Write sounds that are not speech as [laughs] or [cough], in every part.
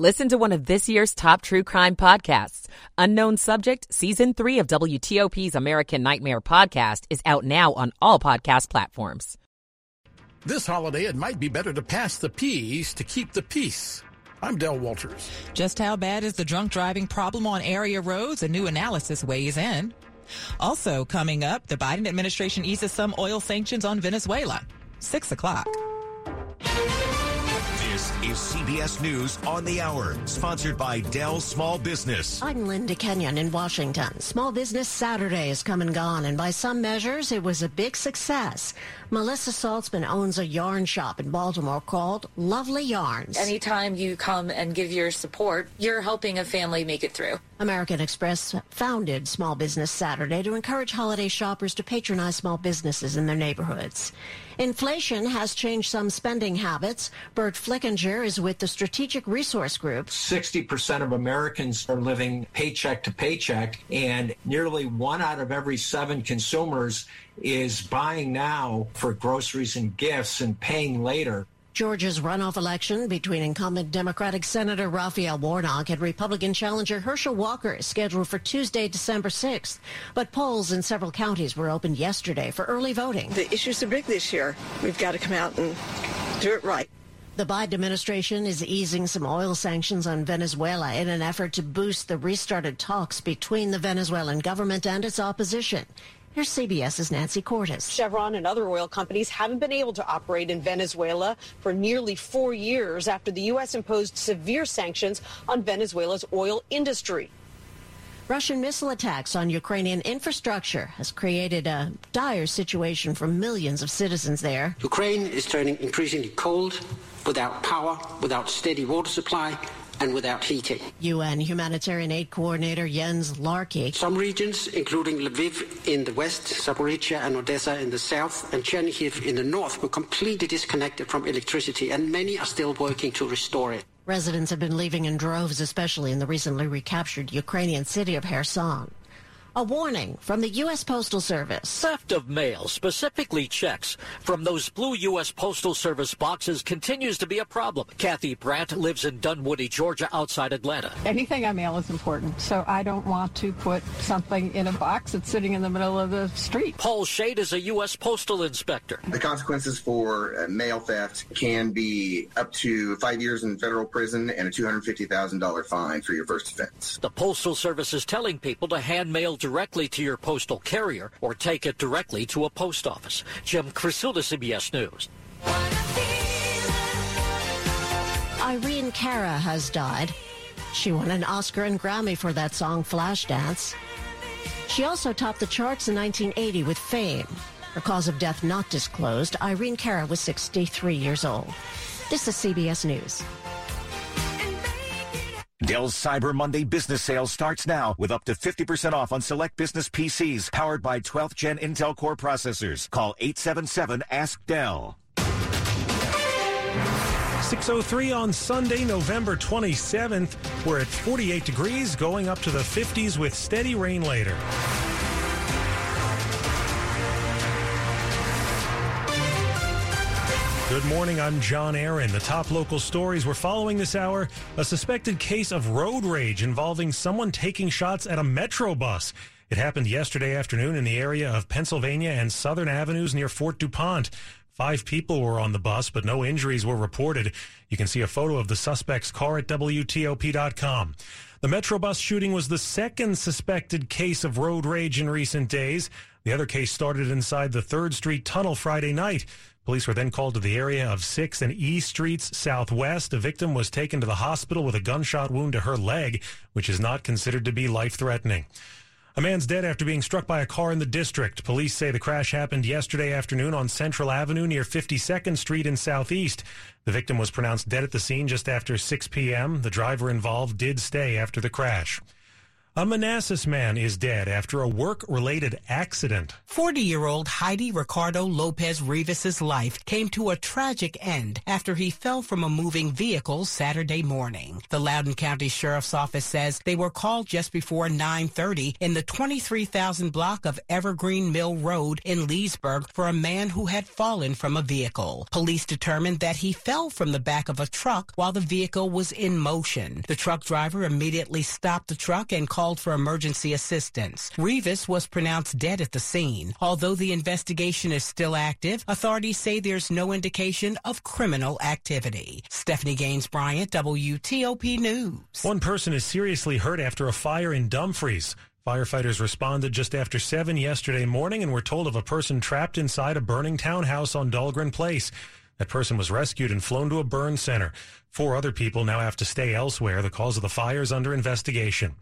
Listen to one of this year's top true crime podcasts. Unknown Subject, Season 3 of WTOP's American Nightmare podcast is out now on all podcast platforms. This holiday, it might be better to pass the peas to keep the peace. I'm Del Walters. Just how bad is the drunk driving problem on area roads? A new analysis weighs in. Also coming up, the Biden administration eases some oil sanctions on Venezuela. Six o'clock. Is CBS News on the Hour, sponsored by Dell Small Business. I'm Linda Kenyon in Washington. Small Business Saturday has come and gone, and by some measures, it was a big success. Melissa Saltzman owns a yarn shop in Baltimore called Lovely Yarns. Anytime you come and give your support, you're helping a family make it through. American Express founded Small Business Saturday to encourage holiday shoppers to patronize small businesses in their neighborhoods. Inflation has changed some spending habits. Burt Flickinger is with the Strategic Resource Group. 60% of Americans are living paycheck to paycheck, and nearly one out of every seven consumers is buying now for groceries and gifts and paying later. Georgia's runoff election between incumbent Democratic Senator Raphael Warnock and Republican challenger Herschel Walker is scheduled for Tuesday, December 6th. But polls in several counties were opened yesterday for early voting. The issues are big this year. We've got to come out and do it right. The Biden administration is easing some oil sanctions on Venezuela in an effort to boost the restarted talks between the Venezuelan government and its opposition. Here's CBS's Nancy Cordes. Chevron and other oil companies haven't been able to operate in Venezuela for nearly four years after the U.S. imposed severe sanctions on Venezuela's oil industry. Russian missile attacks on Ukrainian infrastructure has created a dire situation for millions of citizens there. Ukraine is turning increasingly cold, without power, without steady water supply, and without heating. UN humanitarian aid coordinator Jens Laerke. Some regions, including Lviv in the west, Zaporizhia and Odessa in the south, and Chernihiv in the north, were completely disconnected from electricity, and many are still working to restore it. Residents have been leaving in droves, especially in the recently recaptured Ukrainian city of Kherson. A warning from the U.S. Postal Service. Theft of mail, specifically checks, from those blue U.S. Postal Service boxes continues to be a problem. Kathy Brandt lives in Dunwoody, Georgia, outside Atlanta. Anything I mail is important, so I don't want to put something in a box that's sitting in the middle of the street. Paul Shade is a U.S. Postal Inspector. The consequences for uh, mail theft can be up to five years in federal prison and a $250,000 fine for your first offense. The Postal Service is telling people to hand mail directly to your postal carrier or take it directly to a post office. Jim Krasula, CBS News. Irene Cara has died. She won an Oscar and Grammy for that song Flashdance. She also topped the charts in 1980 with Fame. Her cause of death not disclosed, Irene Cara was 63 years old. This is CBS News. Dell's Cyber Monday business sale starts now with up to 50% off on select business PCs powered by 12th gen Intel Core processors. Call 877 Ask Dell. 603 on Sunday, November 27th. We're at 48 degrees, going up to the 50s with steady rain later. Good morning. I'm John Aaron. The top local stories we're following this hour a suspected case of road rage involving someone taking shots at a Metro bus. It happened yesterday afternoon in the area of Pennsylvania and Southern Avenues near Fort DuPont. Five people were on the bus, but no injuries were reported. You can see a photo of the suspect's car at WTOP.com. The Metro bus shooting was the second suspected case of road rage in recent days. The other case started inside the 3rd Street tunnel Friday night. Police were then called to the area of 6th and E Streets Southwest. The victim was taken to the hospital with a gunshot wound to her leg, which is not considered to be life threatening. A man's dead after being struck by a car in the district. Police say the crash happened yesterday afternoon on Central Avenue near 52nd Street in Southeast. The victim was pronounced dead at the scene just after 6 p.m. The driver involved did stay after the crash. A Manassas man is dead after a work-related accident. 40-year-old Heidi Ricardo Lopez Rivas' life came to a tragic end after he fell from a moving vehicle Saturday morning. The Loudoun County Sheriff's Office says they were called just before 9:30 in the 23,000 block of Evergreen Mill Road in Leesburg for a man who had fallen from a vehicle. Police determined that he fell from the back of a truck while the vehicle was in motion. The truck driver immediately stopped the truck and called for emergency assistance. Rivas was pronounced dead at the scene. Although the investigation is still active, authorities say there's no indication of criminal activity. Stephanie Gaines Bryant, WTOP News. One person is seriously hurt after a fire in Dumfries. Firefighters responded just after 7 yesterday morning and were told of a person trapped inside a burning townhouse on Dahlgren Place. That person was rescued and flown to a burn center. Four other people now have to stay elsewhere. The cause of the fire is under investigation.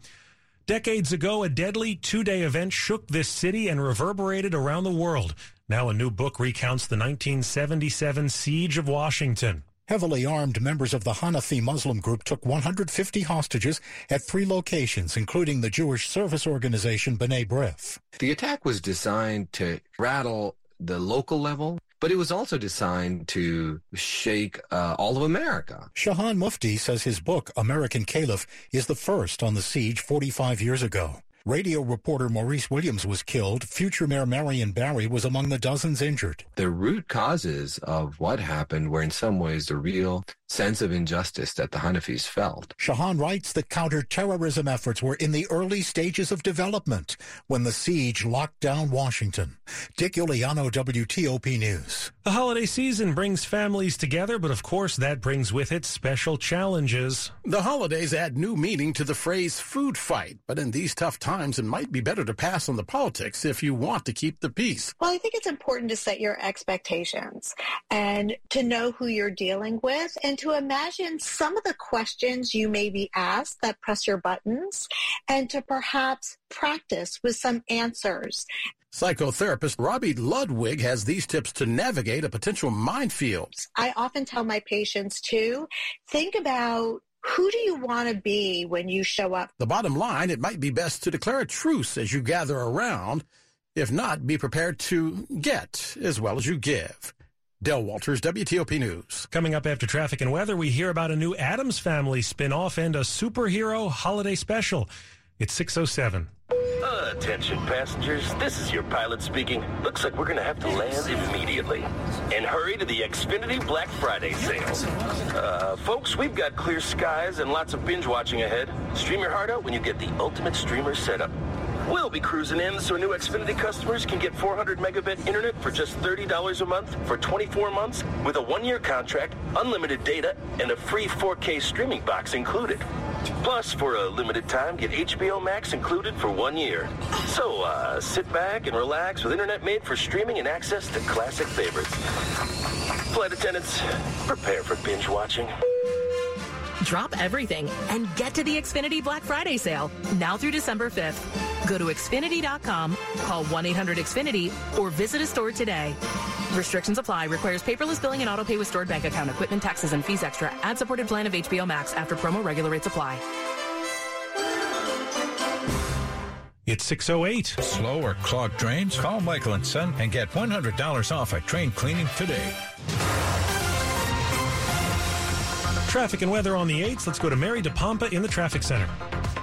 Decades ago, a deadly two-day event shook this city and reverberated around the world. Now a new book recounts the 1977 Siege of Washington. Heavily armed members of the Hanafi Muslim group took 150 hostages at three locations, including the Jewish service organization B'nai B'rith. The attack was designed to rattle the local level but it was also designed to shake uh, all of America. Shahan Mufti says his book, American Caliph, is the first on the siege 45 years ago. Radio reporter Maurice Williams was killed. Future Mayor Marion Barry was among the dozens injured. The root causes of what happened were in some ways the real sense of injustice that the Hanafis felt. Shahan writes that counterterrorism efforts were in the early stages of development when the siege locked down Washington. Dick Uliano, WTOP News. The holiday season brings families together, but of course that brings with it special challenges. The holidays add new meaning to the phrase food fight, but in these tough times it might be better to pass on the politics if you want to keep the peace. Well, I think it's important to set your expectations and to know who you're dealing with and to imagine some of the questions you may be asked that press your buttons and to perhaps practice with some answers. Psychotherapist Robi Ludwig has these tips to navigate a potential minefield. I often tell my patients to think about who do you want to be when you show up? The bottom line, it might be best to declare a truce as you gather around. If not, be prepared to get as well as you give. Del Walters, WTOP News. Coming up after traffic and weather, we hear about a new Addams Family spin-off and a superhero holiday special. It's 607. Attention passengers, this is your pilot speaking. Looks like we're going to have to land immediately. And hurry to the Xfinity Black Friday sale. Uh, folks, we've got clear skies and lots of binge watching ahead. Stream your heart out when you get the ultimate streamer setup. We'll be cruising in so new Xfinity customers can get 400 megabit internet for just $30 a month for 24 months with a one-year contract, unlimited data, and a free 4K streaming box included. Plus, for a limited time, get HBO Max included for one year. So, uh, sit back and relax with internet made for streaming and access to classic favorites. Flight attendants, prepare for binge watching. Drop everything and get to the Xfinity Black Friday sale now through December 5th. Go to Xfinity.com, call 1-800-XFINITY, or visit a store today. Restrictions apply. Requires paperless billing and auto pay with stored bank account, equipment, taxes, and fees extra. Ad-supported plan of HBO Max after promo regular rates apply. It's 608. Slow or clogged drains? Call Michael and Son and get $100 off a train cleaning today. Traffic and weather on the 8th. Let's go to Mary DePompa in the traffic center.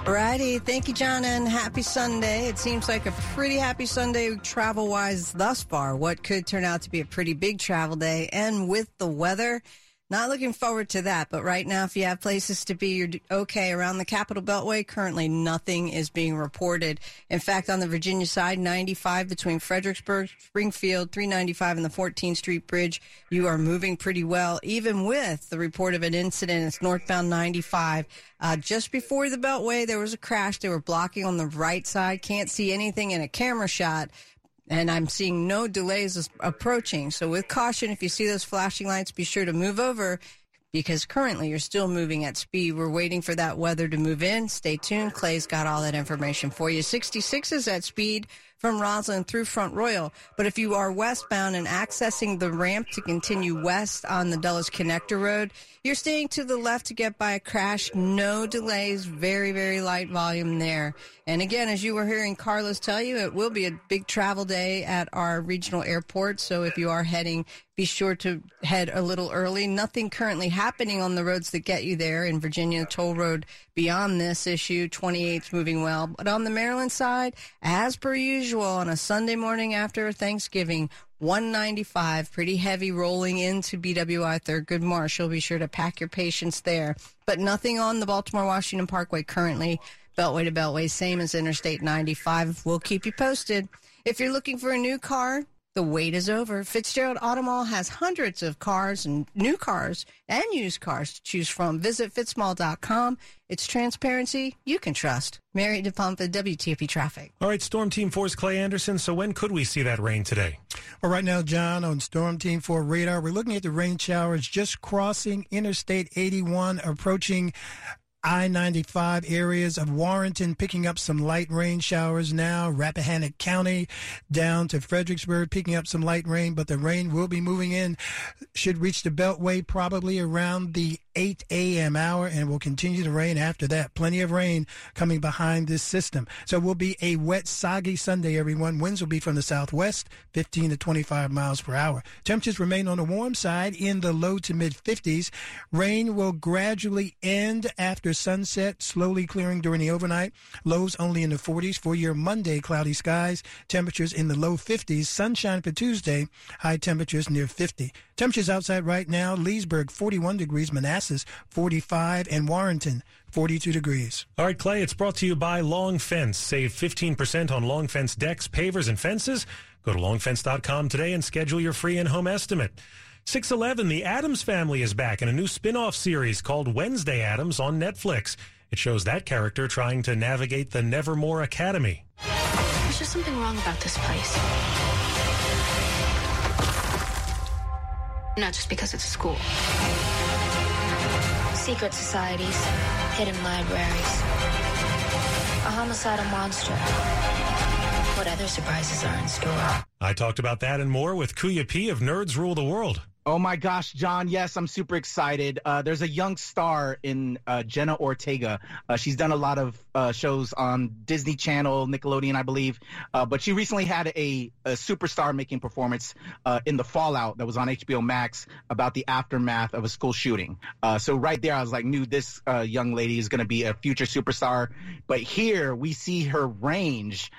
Righty. Thank you, John, and happy Sunday. It seems like a pretty happy Sunday travel wise thus far. What could turn out to be a pretty big travel day. And with the weather, not looking forward to that, but right now, if you have places to be, you're okay. Around the Capital Beltway, currently nothing is being reported. In fact, on the Virginia side, 95 between Fredericksburg, Springfield, 395 and the 14th Street Bridge, you are moving pretty well, even with the report of an incident. It's northbound 95. Uh, just before the Beltway, there was a crash. They were blocking on the right side. Can't see anything in a camera shot, and I'm seeing no delays approaching. So with caution, if you see those flashing lights, be sure to move over because currently you're still moving at speed. We're waiting for that weather to move in. Stay tuned. Clay's got all that information for you. 66 is at speed from Rosslyn through Front Royal. But if you are westbound and accessing the ramp to continue west on the Dulles Connector Road, you're staying to the left to get by a crash. No delays, very, very light volume there. And again, as you were hearing Carlos tell you, it will be a big travel day at our regional airport. So if you are heading, be sure to head a little early. Nothing currently happening on the roads that get you there. In Virginia, toll road beyond this issue, 28th moving well. But on the Maryland side, as per usual, on a Sunday morning after Thanksgiving, 195, pretty heavy rolling into BWI Thurgood Marshall. Be sure to pack your patience there. But nothing on the Baltimore Washington Parkway currently. Beltway to Beltway, same as Interstate 95. We'll keep you posted. If you're looking for a new car, the wait is over. Fitzgerald Automall has hundreds of cars and new cars and used cars to choose from. Visit fitzmall.com. It's transparency you can trust. Mary DePompa, WTOP Traffic. All right, Storm Team 4's Clay Anderson. So when could we see that rain today? Well, right now, John, on Storm Team 4 radar, we're looking at the rain showers just crossing Interstate 81, approaching I 95 areas of Warrenton picking up some light rain showers now. Rappahannock County down to Fredericksburg picking up some light rain, but the rain will be moving in. Should reach the Beltway probably around the 8 a.m. hour and will continue to rain after that. Plenty of rain coming behind this system. So it will be a wet, soggy Sunday, everyone. Winds will be from the southwest, 15 to 25 miles per hour. Temperatures remain on the warm side in the low to mid 50s. Rain will gradually end after sunset, slowly clearing during the overnight. Lows only in the 40s. For your Monday, cloudy skies. Temperatures in the low 50s. Sunshine for Tuesday. High temperatures near 50. Temperatures outside right now. Leesburg, 41 degrees. Manassas, 45. And Warrenton, 42 degrees. All right, Clay, it's brought to you by Long Fence. Save 15% on Long Fence decks, pavers, and fences. Go to longfence.com today and schedule your free in-home estimate. 611, The Addams Family is back in a new spin-off series called Wednesday Addams on Netflix. It shows that character trying to navigate the Nevermore Academy. There's just something wrong about this place. Not just because it's a school. Secret societies, hidden libraries, a homicidal monster. What other surprises are in store? I talked about that and more with Kuya P of Nerds Rule the World. Oh my gosh, John! Yes, I'm super excited. Uh, there's a young star in uh, Jenna Ortega. Uh, she's done a lot of uh, shows on Disney Channel, Nickelodeon, I believe. Uh, but she recently had a, a superstar making performance uh, in The Fallout that was on HBO Max about the aftermath of a school shooting. so right there, I was like, knew this young lady is going to be a future superstar. But here we see her range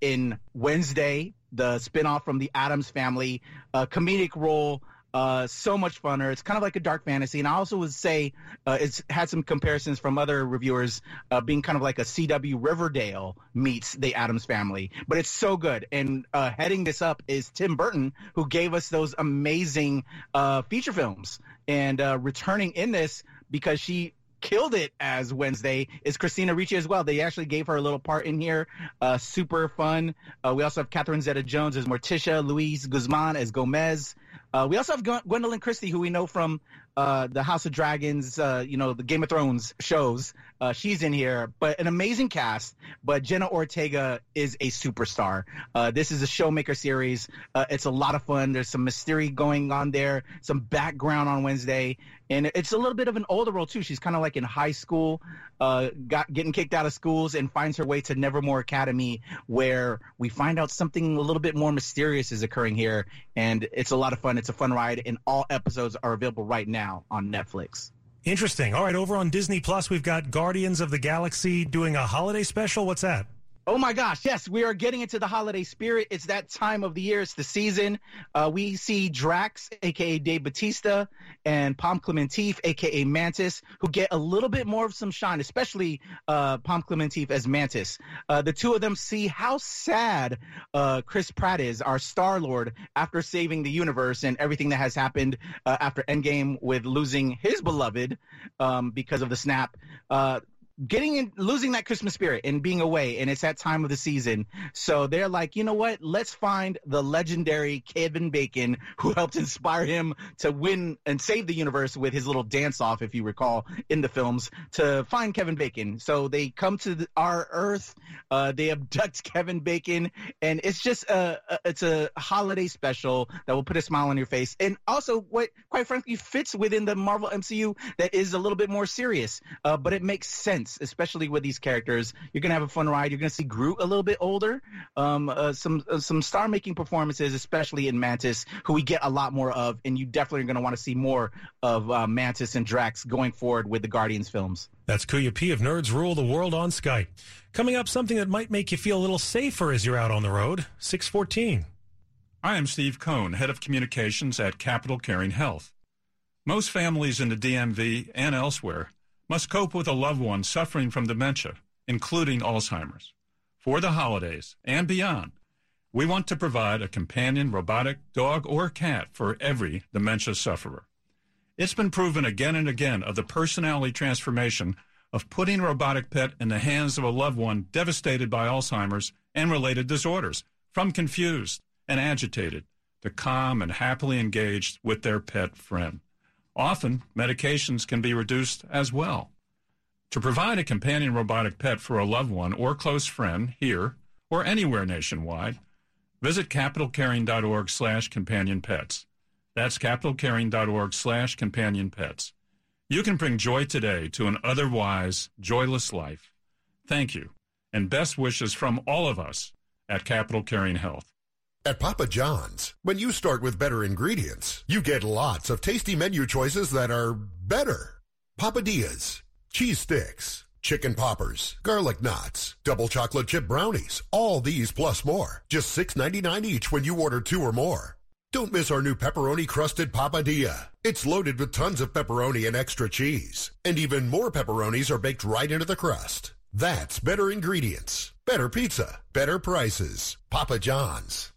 in Wednesday, the spinoff from the Addams Family, a comedic role. Uh, so much funner. It's kind of like a dark fantasy, and I also would say uh, it's had some comparisons from other reviewers, uh, being kind of like a CW Riverdale meets the Addams Family. But it's so good. And uh, heading this up is Tim Burton, who gave us those amazing uh, feature films, and uh, returning in this because she killed it as Wednesday is Christina Ricci as well. They actually gave her a little part in here. Uh, super fun. Uh, we also have Catherine Zeta-Jones as Morticia, Luis Guzman as Gomez. Uh, we also have Gwendoline Christie, who we know from uh, the House of Dragons, uh, you know, the Game of Thrones shows. Uh, she's in here, but an amazing cast. But Jenna Ortega is a superstar. Uh, this is a showmaker series. Uh, it's a lot of fun. There's some mystery going on there, some background on Wednesday, and it's a little bit of an older role too. She's kind of like in high school, got getting kicked out of schools, and finds her way to Nevermore Academy, where we find out something a little bit more mysterious is occurring here, and it's a lot of fun. It's a fun ride, and all episodes are available right now on Netflix. Interesting. All right, over on Disney Plus, we've got Guardians of the Galaxy doing a holiday special. What's that? Oh my gosh, yes, we are getting into the holiday spirit. It's that time of the year, it's the season. Uh, we see Drax, aka Dave Bautista, and Pom Klementieff, aka Mantis, who get a little bit more of some shine, especially uh, Pom Klementieff as Mantis. Uh, the two of them see how sad uh, Chris Pratt is, our Star Lord, after saving the universe and everything that has happened uh, after Endgame with losing his beloved um, because of the snap. Getting in, losing that Christmas spirit and being away, and it's that time of the season. So they're like, you know what? Let's find the legendary Kevin Bacon who helped inspire him to win and save the universe with his little dance off, if you recall, in the films. To find Kevin Bacon, so they come to the, our Earth, uh, they abduct [laughs] Kevin Bacon, and it's just a, a it's a holiday special that will put a smile on your face, and also what, quite frankly, fits within the Marvel MCU that is a little bit more serious, uh, but it makes sense, especially with these characters. You're gonna have a fun ride. You're gonna see Groot a little bit older. Um, uh, some uh, some star making performances, especially in Mantis, who we get a lot more of, and you definitely are gonna want to see more of uh, Mantis and Drax going forward with the Guardians films. That's Kuya P of Nerds Rule the World on Skype. Coming up, something that might make you feel a little safer as you're out on the road. Six fourteen. I am Steve Cohn, Head of Communications at Capital Caring Health. Most families in the DMV and elsewhere must cope with a loved one suffering from dementia, including Alzheimer's. For the holidays and beyond, we want to provide a companion robotic dog or cat for every dementia sufferer. It's been proven again and again of the personality transformation of putting a robotic pet in the hands of a loved one devastated by Alzheimer's and related disorders, from confused and agitated to calm and happily engaged with their pet friend. Often, medications can be reduced as well. To provide a companion robotic pet for a loved one or close friend here or anywhere nationwide, visit capitalcaring.org slash companion pets. That's capitalcaring.org slash companion pets. You can bring joy today to an otherwise joyless life. Thank you, and best wishes from all of us at Capital Caring Health. At Papa John's, when you start with better ingredients, you get lots of tasty menu choices that are better. Papadias, cheese sticks, chicken poppers, garlic knots, double chocolate chip brownies, all these plus more. Just $6.99 each when you order two or more. Don't miss our new pepperoni crusted papadilla. It's loaded with tons of pepperoni and extra cheese. And even more pepperonis are baked right into the crust. That's better ingredients, better pizza, better prices. Papa John's.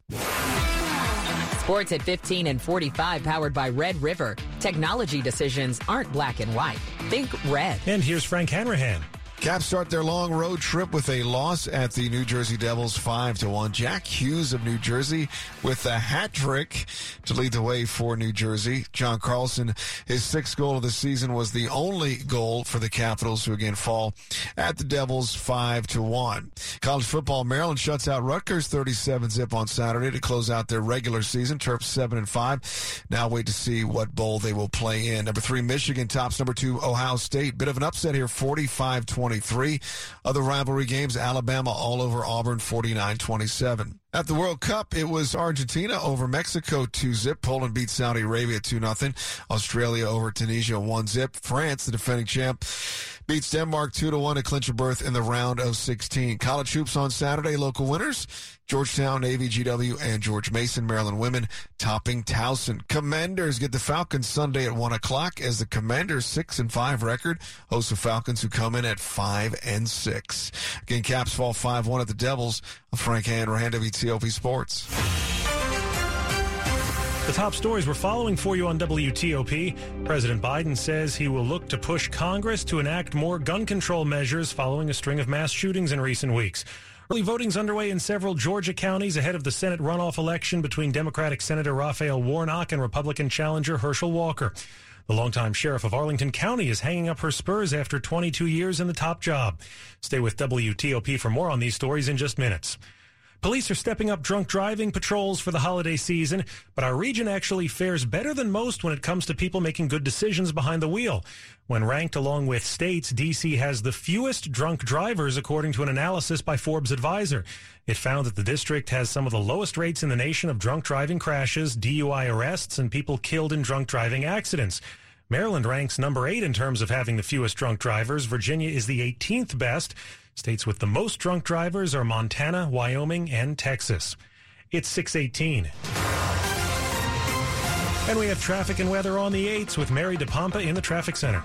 Sports at 15 and 45 powered by Red River. Technology decisions aren't black and white. Think red. And here's Frank Hanrahan. Caps start their long road trip with a loss at the New Jersey Devils 5 to 1. Jack Hughes of New Jersey with a hat trick to lead the way for New Jersey. John Carlson, his sixth goal of the season was the only goal for the Capitals who again fall at the Devils 5 to 1. College football, Maryland shuts out Rutgers 37 zip on Saturday to close out their regular season. Terps 7 and 5. Now wait to see what bowl they will play in. Number 3 Michigan tops number 2 Ohio State. Bit of an upset here 45 20 23. Other rivalry games, Alabama all over Auburn 49 27. At the World Cup, it was Argentina over Mexico 2 zip. Poland beat Saudi Arabia 2 0. Australia over Tunisia 1 zip. France, the defending champ, beats Denmark 2 to 1 to clinch a berth in the round of 16. College hoops on Saturday, local winners. Georgetown, Navy, GW, and George Mason, Maryland women topping Towson. Commanders get the Falcons Sunday at 1 o'clock as the Commanders 6 and 5 record host the Falcons who come in at 5 and 6. Again, Caps fall 5 1 at the Devils. Frank Hanrahan, WTOP Sports. The top stories we're following for you on WTOP. President Biden says he will look to push Congress to enact more gun control measures following a string of mass shootings in recent weeks. Early voting's underway in several Georgia counties ahead of the Senate runoff election between Democratic Senator Raphael Warnock and Republican challenger Herschel Walker. The longtime sheriff of Arlington County is hanging up her spurs after 22 years in the top job. Stay with WTOP for more on these stories in just minutes. Police are stepping up drunk driving patrols for the holiday season, but our region actually fares better than most when it comes to people making good decisions behind the wheel. When ranked along with states, DC has the fewest drunk drivers according to an analysis by Forbes Advisor. It found that the district has some of the lowest rates in the nation of drunk driving crashes, DUI arrests, and people killed in drunk driving accidents. Maryland ranks number eight in terms of having the fewest drunk drivers. Virginia is the 18th best. States with the most drunk drivers are Montana, Wyoming, and Texas. It's 618. And we have traffic and weather on the 8s with Mary DePompa in the traffic center.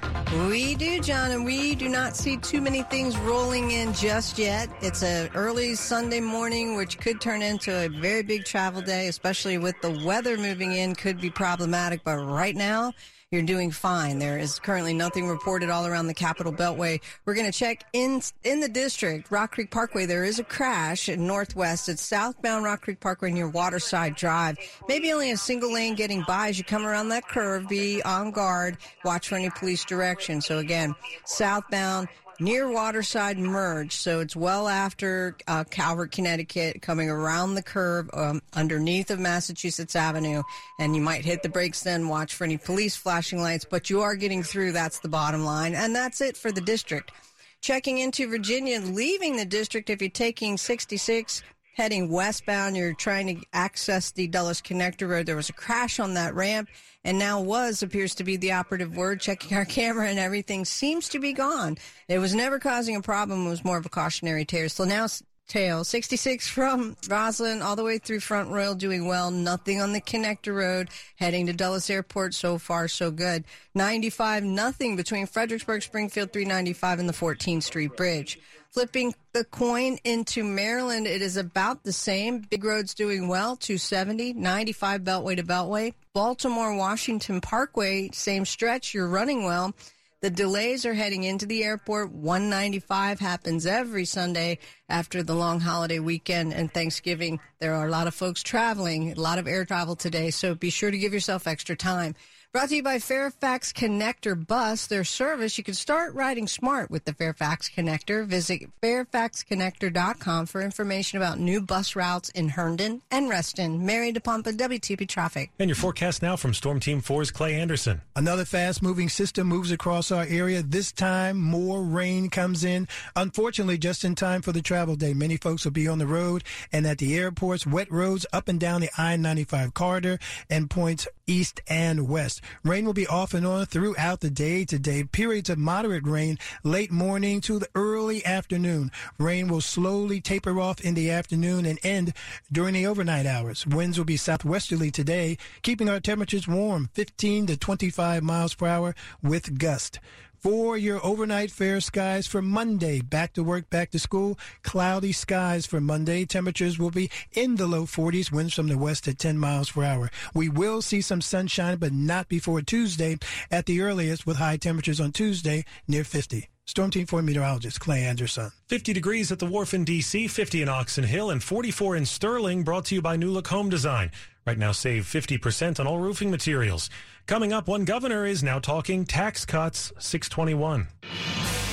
We do, John, and we do not see too many things rolling in just yet. It's an early Sunday morning, which could turn into a very big travel day, especially with the weather moving in, could be problematic. But right now, you're doing fine. There is currently nothing reported all around the Capital Beltway. We're going to check in in the district, Rock Creek Parkway. There is a crash in Northwest. It's southbound Rock Creek Parkway near Waterside Drive. Maybe only a single lane getting by as you come around that curve. Be on guard. Watch for any police direction. So again, southbound near Waterside Merge. So it's well after uh, Calvert, Connecticut, coming around the curve um, underneath of Massachusetts Avenue. And you might hit the brakes then, watch for any police flashing lights, but you are getting through. That's the bottom line. And that's it for the district. Checking into Virginia, leaving the district if you're taking 66 heading westbound, you're trying to access the Dulles Connector Road. There was a crash on that ramp and now was appears to be the operative word. Checking our [laughs] camera and everything seems to be gone. It was never causing a problem. It was more of a cautionary tale. So now tail 66 from Rosslyn all the way through Front Royal doing well. Nothing on the connector road heading to Dulles Airport. So far, so good. 95, nothing between Fredericksburg, Springfield 395 and the 14th Street Bridge. Flipping the coin into Maryland, it is about the same. Big roads doing well, 270, 95 Beltway to Beltway. Baltimore, Washington Parkway, same stretch, you're running well. The delays are heading into the airport. 195 happens every Sunday after the long holiday weekend and Thanksgiving. There are a lot of folks traveling, a lot of air travel today, so be sure to give yourself extra time. Brought to you by Fairfax Connector Bus. Their service, you can start riding smart with the Fairfax Connector. Visit fairfaxconnector.com for information about new bus routes in Herndon and Reston. Mary DePompa, WTP Traffic. And your forecast now from Storm Team 4's Clay Anderson. Another fast moving system moves across our area. This time, more rain comes in. Unfortunately, just in time for the travel day. Many folks will be on the road and at the airports, wet roads up and down the I 95 corridor and points east and west. Rain will be off and on throughout the day today. Periods of moderate rain late morning to the early afternoon. Rain will slowly taper off in the afternoon and end during the overnight hours. Winds will be southwesterly today, keeping our temperatures warm, 15 to 25 miles per hour with gust. For your overnight fair skies for Monday, back to work, back to school, cloudy skies for Monday. Temperatures will be in the low 40s, winds from the west at 10 miles per hour. We will see some sunshine, but not before Tuesday at the earliest, with high temperatures on Tuesday near 50. Storm Team 4 meteorologist Clay Anderson. 50 degrees at the wharf in D.C., 50 in Oxon Hill, and 44 in Sterling, brought to you by New Look Home Design. Right now, save 50% on all roofing materials. Coming up, one governor is now talking tax cuts 621.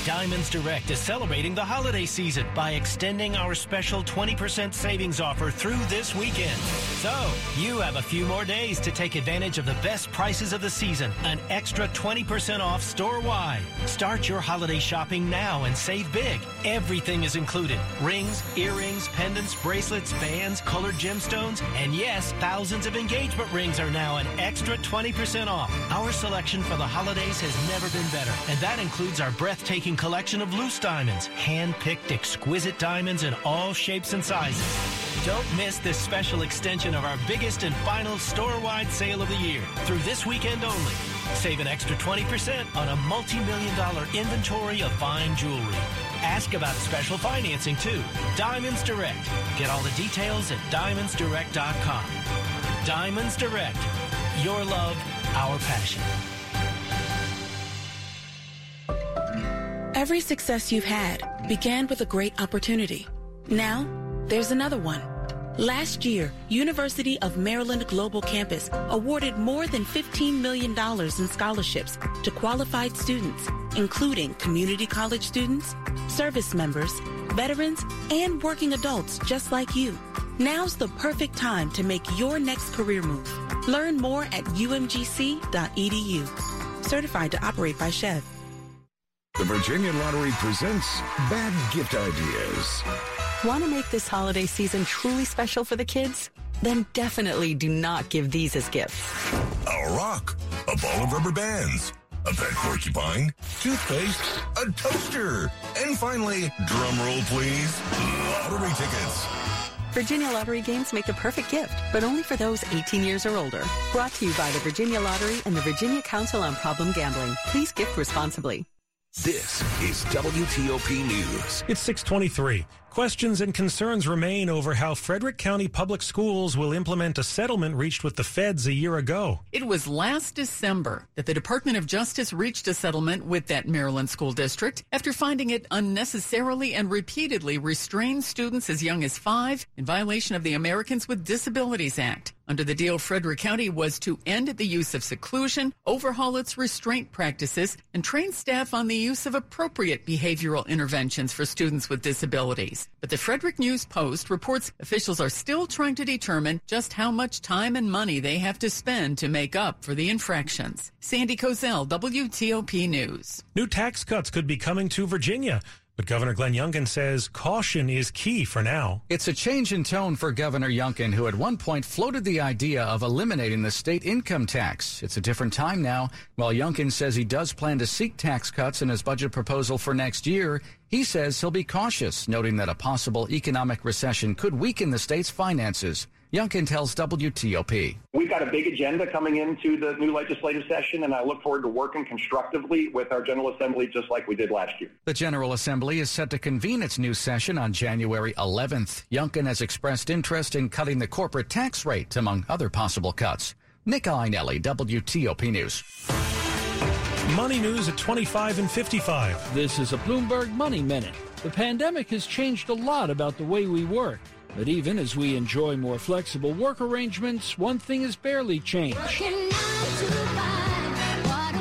Diamonds Direct is celebrating the holiday season by extending our special 20% savings offer through this weekend. So, you have a few more days to take advantage of the best prices of the season, an extra 20% off store-wide. Start your holiday shopping now and save big. Everything is included. Rings, earrings, pendants, bracelets, bands, colored gemstones, and yes, thousands of engagement rings are now an extra 20% off. Our selection for the holidays has never been better, and that includes our breathtaking collection of loose diamonds, hand-picked exquisite diamonds in all shapes and sizes. Don't miss this special extension of our biggest and final store-wide sale of the year through this weekend only. Save an extra 20% on a multi-million dollar inventory of fine jewelry. Ask about special financing too. Diamonds Direct. Get all the details at diamondsdirect.com. Diamonds Direct. Your love, our passion. Every success you've had began with a great opportunity. Now, there's another one. Last year, University of Maryland Global Campus awarded more than $15 million in scholarships to qualified students, including community college students, service members, veterans, and working adults just like you. Now's the perfect time to make your next career move. Learn more at umgc.edu. Certified to operate by SCHEV. The Virginia Lottery presents Bad Gift Ideas. Want to make this holiday season truly special for the kids? Then definitely do not give these as gifts. A rock, a ball of rubber bands, a pet porcupine, toothpaste, a toaster, and finally, drum roll please, lottery tickets. Virginia Lottery games make the perfect gift, but only for those 18 years or older. Brought to you by the Virginia Lottery and the Virginia Council on Problem Gambling. Please gift responsibly. This is WTOP News. It's 623. Questions and concerns remain over how Frederick County Public Schools will implement a settlement reached with the feds a year ago. It was last December that the Department of Justice reached a settlement with that Maryland school district after finding it unnecessarily and repeatedly restrained students as young as five in violation of the Americans with Disabilities Act. Under the deal, Frederick County was to end the use of seclusion, overhaul its restraint practices, and train staff on the use of appropriate behavioral interventions for students with disabilities. But the Frederick News Post reports officials are still trying to determine just how much time and money they have to spend to make up for the infractions. Sandy Kozel, WTOP News. New tax cuts could be coming to Virginia. But Governor Glenn Youngkin says caution is key for now. It's a change in tone for Governor Youngkin, who at one point floated the idea of eliminating the state income tax. It's a different time now. While Youngkin says he does plan to seek tax cuts in his budget proposal for next year, he says he'll be cautious, noting that a possible economic recession could weaken the state's finances. Youngkin tells WTOP. We've got a big agenda coming into the new legislative session, and I look forward to working constructively with our General Assembly just like we did last year. The General Assembly is set to convene its new session on January 11th. Youngkin has expressed interest in cutting the corporate tax rate, among other possible cuts. Nick Iannelli, WTOP News. Money news at 25 and 55. This is a Bloomberg Money Minute. The pandemic has changed a lot about the way we work. But even as we enjoy more flexible work arrangements, one thing has barely changed.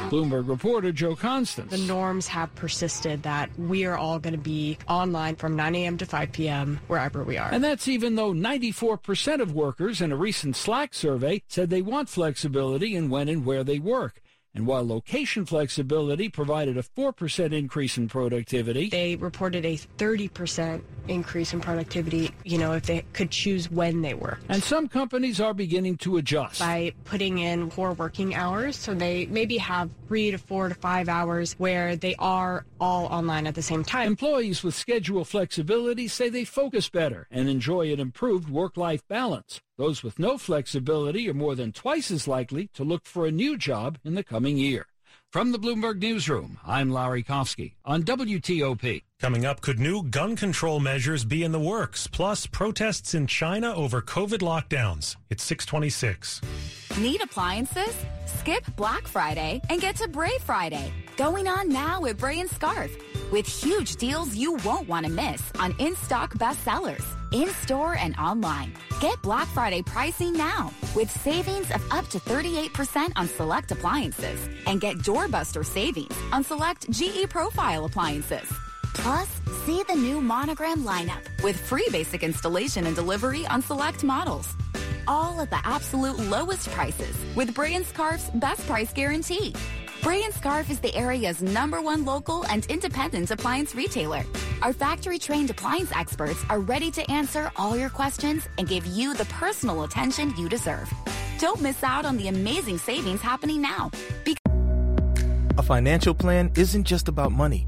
Bloomberg reporter Jo Constantz. The norms have persisted that we are all going to be online from 9 a.m. to 5 p.m. wherever we are. And that's even though 94% of workers in a recent Slack survey said they want flexibility in when and where they work. And while location flexibility provided a 4% increase in productivity, they reported a 30% increase in productivity, you know, if they could choose when they work. And some companies are beginning to adjust by putting in core working hours. So they maybe have three to four to five hours where they are all online at the same time. Employees with schedule flexibility say they focus better and enjoy an improved work life balance. Those with no flexibility are more than twice as likely to look for a new job in the coming year. From the Bloomberg Newsroom, I'm Larry Kofsky on WTOP. Coming up, could new gun control measures be in the works? Plus, protests in China over COVID lockdowns. It's 626. Need appliances? Skip Black Friday and get to Bray Friday. Going on now at Bray and Scarff. With huge deals you won't want to miss on in-stock bestsellers, in-store and online. Get Black Friday pricing now with savings of up to 38% on select appliances and get doorbuster savings on select GE Profile appliances. Plus, see the new monogram lineup with free basic installation and delivery on select models. All at the absolute lowest prices with Bray and Scarff's best price guarantee. Bray and Scarff is the area's number one local and independent appliance retailer. Our factory trained appliance experts are ready to answer all your questions and give you the personal attention you deserve. Don't miss out on the amazing savings happening now. A financial plan isn't just about money.